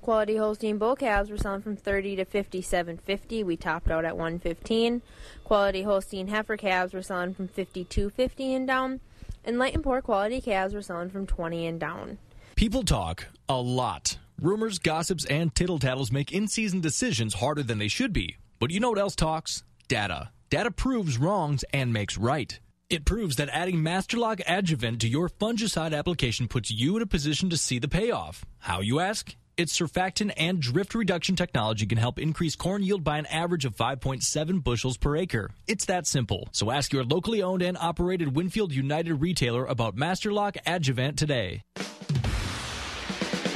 Quality Holstein bull calves were selling from 30 to 57.50. We topped out at 115. Quality Holstein heifer calves were selling from 52.50 and down, and light and poor quality calves were selling from 20 and down. People talk a lot. Rumors, gossips, and tittle tattles make in season decisions harder than they should be. But you know what else talks? Data. Data proves wrongs and makes right. It proves that adding Masterlock Adjuvant to your fungicide application puts you in a position to see the payoff. How, you ask? Its surfactant and drift reduction technology can help increase corn yield by an average of 5.7 bushels per acre. It's that simple. So ask your locally owned and operated Winfield United retailer about Masterlock Adjuvant today.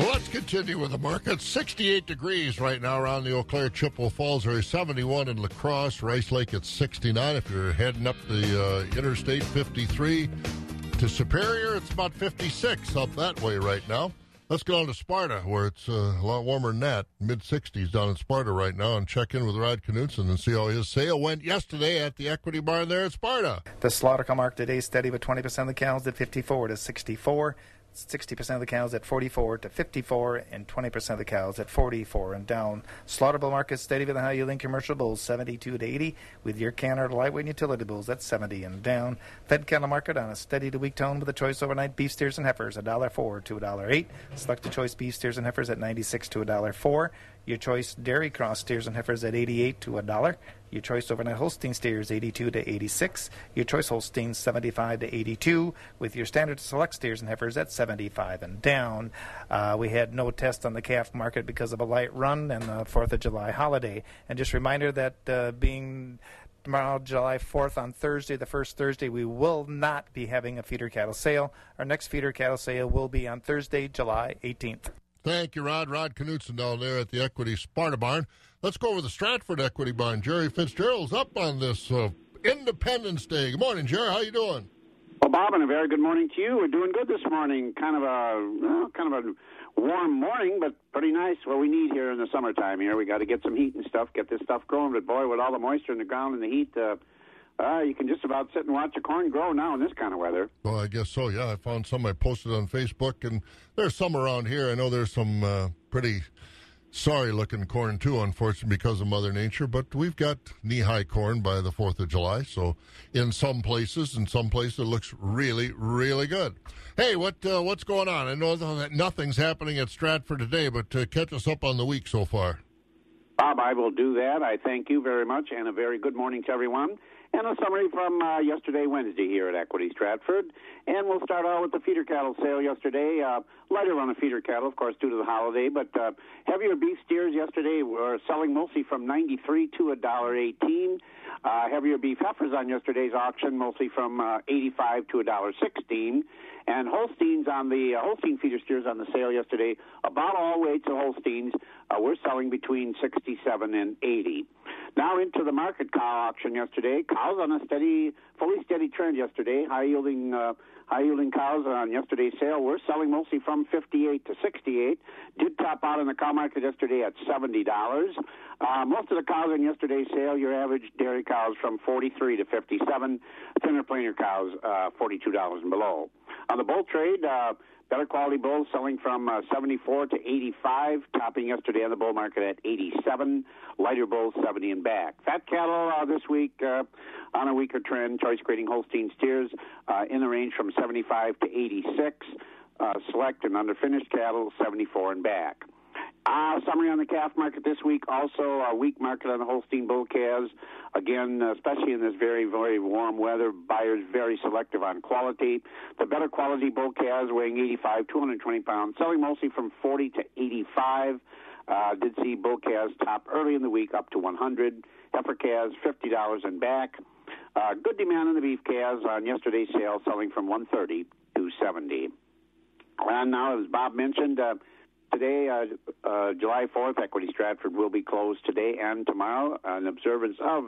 Let's continue with the market. 68 degrees right now around the Eau Claire Chippewa Falls area, 71 in La Crosse, Rice Lake at 69. If you're heading up the uh, Interstate 53 to Superior, it's about 56 up that way right now. Let's go on to Sparta, where it's uh, a lot warmer than that, mid 60s down in Sparta right now, and check in with Rod Knutson and see how his sale went yesterday at the Equity Barn there at Sparta. The slaughter cow market today steady with 20% of the cows at 54 to 64. 60% of the cows at 44 to 54, and 20% of the cows at 44 and down. Slaughterable bull market steady for the high yielding commercial bulls 72 to 80, with your canner lightweight utility bulls at 70 and down. Fed cattle market on a steady to weak tone with a choice overnight beef steers and heifers $1.04 to $1.08. the choice beef steers and heifers at 96 to $1.04. Your choice dairy cross steers and heifers at 88 to a dollar. Your choice overnight Holstein steers 82 to 86. Your choice Holsteins 75 to 82. With your standard select steers and heifers at 75 and down. Uh, we had no test on the calf market because of a light run and the Fourth of July holiday. And just reminder that uh, being tomorrow, July 4th, on Thursday, the first Thursday, we will not be having a feeder cattle sale. Our next feeder cattle sale will be on Thursday, July 18th. Thank you, Rod. Rod Knutson down there at the Equity Sparta Barn. Let's go over the Stratford Equity Barn. Jerry Fitzgerald's up on this uh, Independence Day. Good morning, Jerry. How you doing? Well, Bob, and a very good morning to you. We're doing good this morning. Kind of a well, kind of a warm morning, but pretty nice. What we need here in the summertime. Here, we got to get some heat and stuff, get this stuff growing. But boy, with all the moisture in the ground and the heat, uh, uh, you can just about sit and watch a corn grow now in this kind of weather. Well, I guess so. Yeah, I found some I posted on Facebook, and there's some around here. I know there's some uh, pretty sorry looking corn too, unfortunately, because of Mother Nature. But we've got knee high corn by the 4th of July. So in some places, in some places, it looks really, really good. Hey, what uh, what's going on? I know that nothing's happening at Stratford today, but uh, catch us up on the week so far. Bob, I will do that. I thank you very much, and a very good morning to everyone. And a summary from uh, yesterday, Wednesday, here at Equity Stratford. And we'll start out with the feeder cattle sale yesterday. Uh, lighter on the feeder cattle, of course, due to the holiday, but uh, heavier beef steers yesterday were selling mostly from 93 to $1.18. Uh, heavier beef heifers on yesterday's auction, mostly from uh, 85 to $1.16. And Holsteins on the uh, Holstein feeder steers on the sale yesterday, about all weights of Holsteins, uh, we're selling between 67 and 80. Now into the market cow auction yesterday. Cows on a steady, fully steady trend yesterday. High yielding, uh, high yielding cows on yesterday's sale. We're selling mostly from 58 to 68. Did top out in the cow market yesterday at 70 dollars. Uh, most of the cows in yesterday's sale, your average dairy cows from 43 to 57. Thinner plainer cows, uh, 42 dollars and below. On the bull trade. Uh, Better quality bulls selling from uh, 74 to 85, topping yesterday on the bull market at 87. Lighter bulls 70 and back. Fat cattle uh, this week uh, on a weaker trend. Choice grading Holstein steers uh, in the range from 75 to 86. Uh, select and underfinished cattle 74 and back. Uh, summary on the calf market this week. Also, a weak market on the Holstein bull calves. Again, especially in this very, very warm weather, buyers very selective on quality. The better quality bull calves weighing 85, 220 pounds, selling mostly from 40 to 85. Uh, did see bull calves top early in the week up to 100. Heifer calves $50 and back. Uh, good demand on the beef calves on yesterday's sale, selling from 130 to 70. And now, as Bob mentioned, uh, today, uh, uh, July 4th, Equity Stratford will be closed today and tomorrow in observance of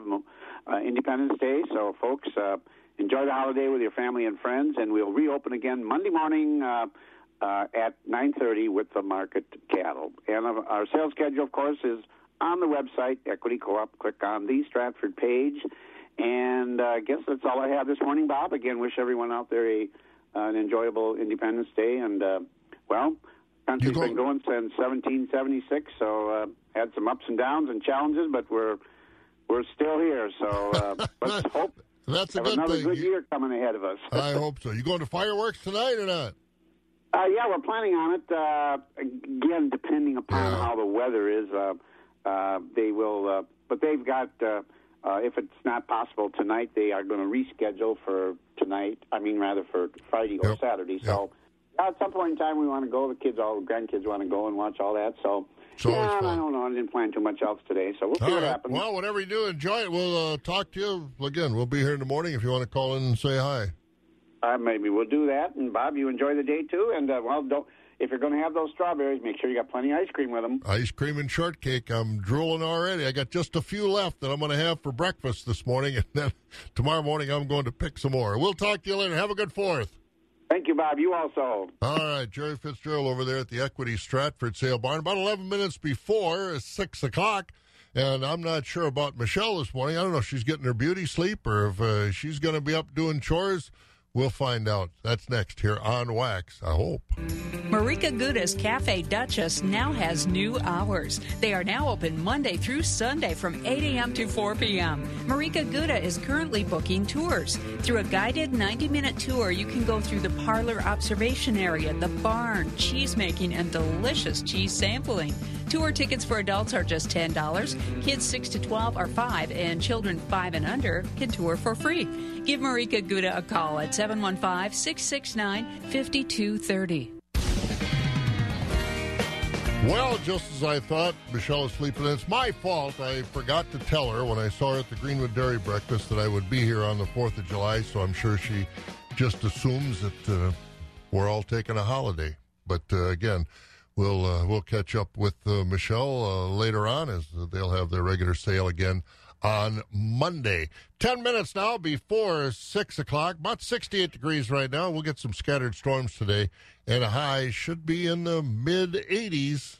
uh, Independence Day. So, folks, uh, enjoy the holiday with your family and friends, and we'll reopen again Monday morning uh, uh, at 9:30 with the market cattle. And our sales schedule, of course, is on the website Equity Co-op. Click on the Stratford page, and uh, I guess that's all I have this morning, Bob. Again, wish everyone out there a an enjoyable Independence Day, and uh, well country's been going since 1776, so uh, had some ups and downs and challenges, but we're we're still here. So uh, *laughs* let's hope that's a good another thing. good year coming ahead of us. I *laughs* hope so. You going to fireworks tonight or not? Uh, yeah, we're planning on it. Uh, again, depending upon how the weather is, uh, uh, they will. Uh, but they've got. Uh, uh, if it's not possible tonight, they are going to reschedule for tonight. I mean, rather for Friday or Saturday. So, yeah, at some point in time, we want to go. The kids, all the grandkids, want to go and watch all that. So, It's yeah. I don't know. I didn't plan too much else today, so we'll see All what happens. Well, whatever you do, enjoy it. We'll uh, talk to you again. We'll be here in the morning if you want to call in and say hi. Uh, maybe we'll do that. And Bob, you enjoy the day too. And uh, well, don't if you're going to have those strawberries, make sure you got plenty of ice cream with them. Ice cream and shortcake. I'm drooling already. I got just a few left that I'm going to have for breakfast this morning, *laughs* and then tomorrow morning I'm going to pick some more. We'll talk to you later. Have a good Fourth. Thank you, Bob. You also. All right, Jerry Fitzgerald over there at the Equity Stratford Sale Barn. About 11 minutes before 6 o'clock. And I'm not sure about Michelle this morning. I don't know if she's getting her beauty sleep or if uh, she's going to be up doing chores. We'll find out. That's next here on Wax, I hope. Marieke Gouda's Cafe Duchess now has new hours. They are now open Monday through Sunday from 8 a.m. to 4 p.m. Marieke Gouda is currently booking tours. Through a guided 90 minute tour, you can go through the parlor observation area, the barn, cheese making, and delicious cheese sampling. Tour tickets for adults are just $10. Kids 6 to 12 are 5 and children 5 and under can tour for free. Give Marieke Gouda a call at 715 669 5230. Well, just as I thought, Michelle is sleeping. It's my fault. I forgot to tell her when I saw her at the Greenwood Dairy Breakfast that I would be here on the 4th of July, so I'm sure she just assumes that uh, we're all taking a holiday. But uh, again, we'll uh, we'll catch up with uh, Michelle uh, later on as they'll have their regular sale again on Monday. 10 minutes now before 6 o'clock, about 68 degrees right now. We'll get some scattered storms today, and a high should be in the mid 80s.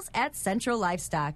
at Central Livestock.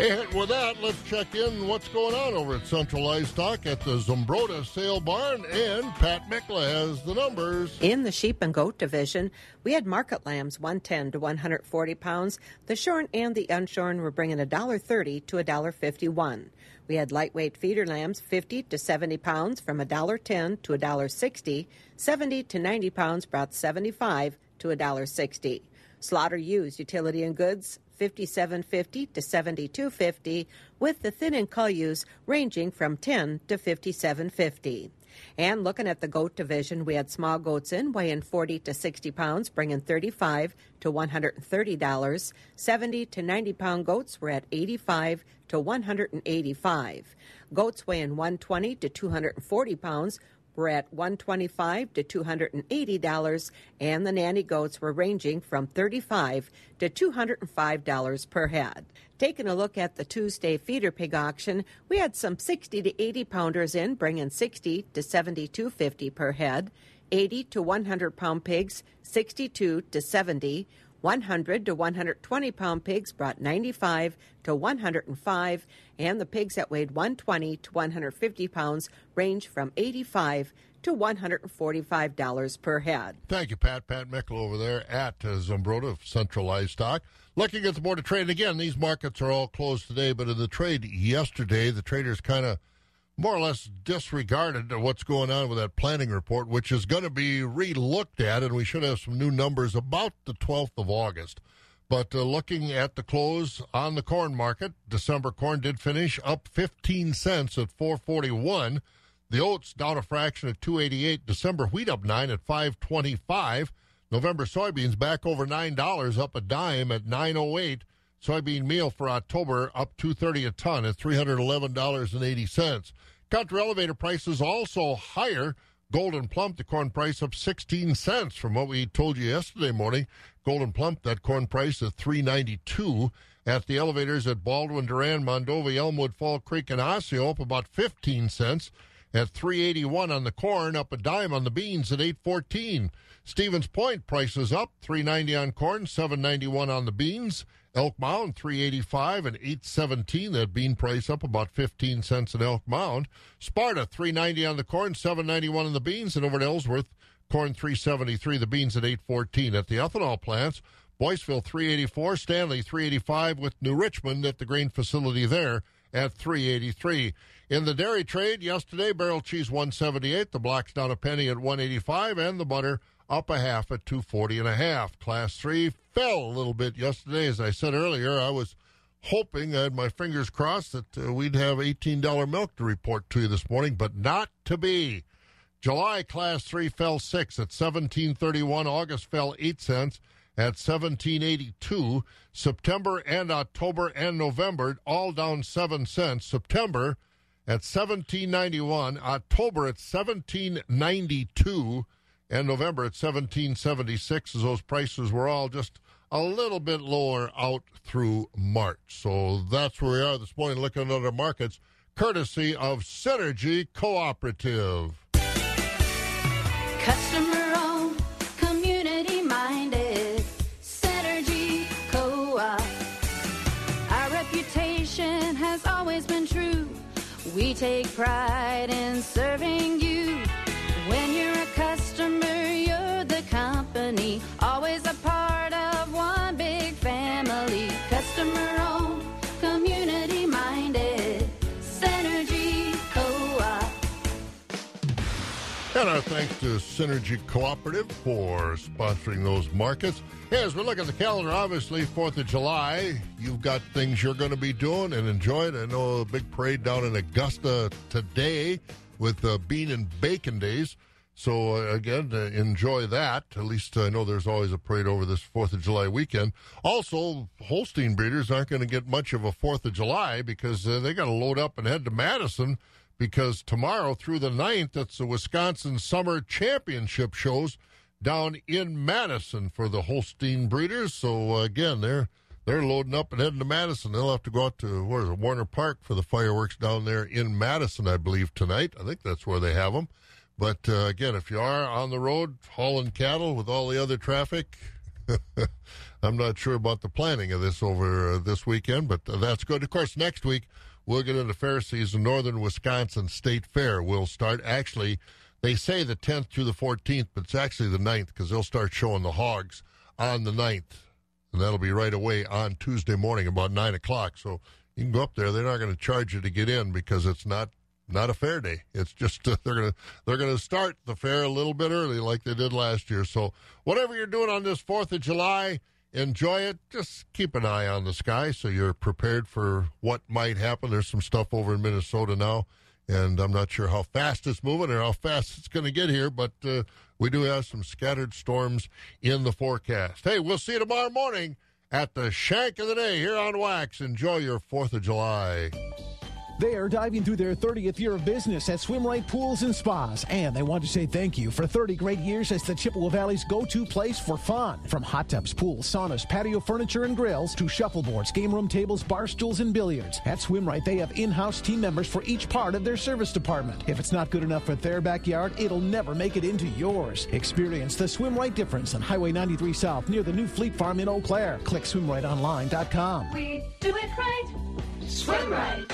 And with that, let's check in what's going on over at Central Livestock at the Zumbrota Sale Barn. And Pat Mikla has the numbers. In the sheep and goat division, we had market lambs 110 to 140 pounds. The shorn and the unshorn were bringing $1.30 to $1.51. We had lightweight feeder lambs 50 to 70 pounds from $1.10 to $1.60. 70 to 90 pounds brought 75 to $1.60. Slaughter used utility and goods 57.50 to 72.50 with the thin and cull ewes ranging from 10 to 57.50. And looking at the goat division, we had small goats in weighing 40 to 60 pounds, bringing 35 to 130 dollars. 70 to 90 pound goats were at 85 to 185. Goats weighing 120 to 240 pounds were at 125 to 280 dollars and the nanny goats were ranging from 35 to 205 dollars per head. Taking a look at the tuesday feeder pig auction we had some 60 to 80 pounders in bringing 60 to 72.50 per head 80 to 100 pound pigs 62 to 70 100 to 120 pound pigs brought 95 to 105, and the pigs that weighed 120 to 150 pounds range from 85 to $145 per head. Thank you, Pat. Pat Mickel over there at uh, Zumbrota of Central Livestock. Looking at the Board of Trade, again, these markets are all closed today, but in the trade yesterday, the traders kind of more or less disregarded what's going on with that planning report, which is going to be re-looked at, and we should have some new numbers about the 12th of August. But uh, looking at the close on the corn market, December corn did finish up 15 cents at 441. The oats down a fraction at 288. December wheat up nine at 525. November soybeans back over nine dollars, up a dime at 908. Soybean meal for October up 230 a ton at $311.80. Country elevator prices also higher. Golden Plump, the corn price up 16 cents from what we told you yesterday morning. Golden Plump, that corn price at 392 at the elevators at Baldwin, Durand, Mondovi, Elmwood, Fall Creek, and Osseo, up about 15 cents at 381 on the corn, up a dime on the beans at 814. Stevens Point prices up 390 on corn, 791 on the beans. Elk Mound 385 and 817. That bean price up about 15 cents an Elk Mound. Sparta 390 on the corn, 791 on the beans, and over at Ellsworth, corn 373, the beans at 814. At the ethanol plants, Boyceville 384, Stanley 385 with New Richmond at the grain facility there at 383. In the dairy trade yesterday, barrel cheese 178, the blacks down a penny at 185, and the butter up a half at 240 and a half. Class 3 fell a little bit yesterday. As I said earlier, I was hoping, I had my fingers crossed, that uh, we'd have $18 milk to report to you this morning, but not to be. July Class 3 fell 6 at 1731. August fell 8 cents at 1782. September and October and November all down 7 cents. September at 1791, October at 1792, and November at 1776, as those prices were all just a little bit lower out through March. So that's where we are this morning looking at other markets, courtesy of Synergy Cooperative. Customer owned, community minded, Synergy Co op. Our reputation has always been true. We take pride in serving our thanks to Synergy Cooperative for sponsoring those markets. Hey, as we look at the calendar, obviously, 4th of July, you've got things you're going to be doing and enjoying. I know a big parade down in Augusta today with uh, Bean and Bacon Days. So, uh, again, uh, enjoy that. At least I know there's always a parade over this 4th of July weekend. Also, Holstein breeders aren't going to get much of a 4th of July because uh, they got to load up and head to Madison because tomorrow through the 9th, it's the Wisconsin Summer Championship shows down in Madison for the Holstein breeders. So uh, again, they're they're loading up and heading to Madison. They'll have to go out to where is it, Warner Park for the fireworks down there in Madison, I believe tonight. I think that's where they have them. But uh, again, if you are on the road hauling cattle with all the other traffic, *laughs* I'm not sure about the planning of this over uh, this weekend, but uh, that's good. Of course, next week we'll get into fair season. Northern Wisconsin State Fair will start. Actually, they say the 10th through the 14th, but it's actually the 9th because they'll start showing the hogs on the 9th. And that'll be right away on Tuesday morning about 9 o'clock. So you can go up there. They're not going to charge you to get in because it's not not a fair day. It's just uh, *laughs* they're gonna they're gonna start the fair a little bit early, like they did last year. So whatever you're doing on this Fourth of July, enjoy it. Just keep an eye on the sky so you're prepared for what might happen. There's some stuff over in Minnesota now, and I'm not sure how fast it's moving or how fast it's going to get here, but uh, we do have some scattered storms in the forecast. Hey, we'll see you tomorrow morning at the Shank of the Day here on Wax. Enjoy your Fourth of July. They are diving through their 30th year of business at Swim Right Pools and Spas, and they want to say thank you for 30 great years as the Chippewa Valley's go-to place for fun. From hot tubs, pools, saunas, patio furniture, and grills to shuffleboards, game room tables, bar stools, and billiards. At Swim Right, they have in-house team members for each part of their service department. If it's not good enough for their backyard, it'll never make it into yours. Experience the Swim Right difference on Highway 93 South near the new Fleet Farm in Eau Claire. Click swimrightonline.com. We do it right. Swim right.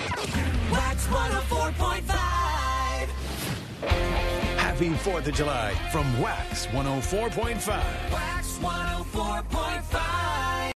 Wax 104.5. Happy 4th of July from Wax 104.5. Wax 104.5.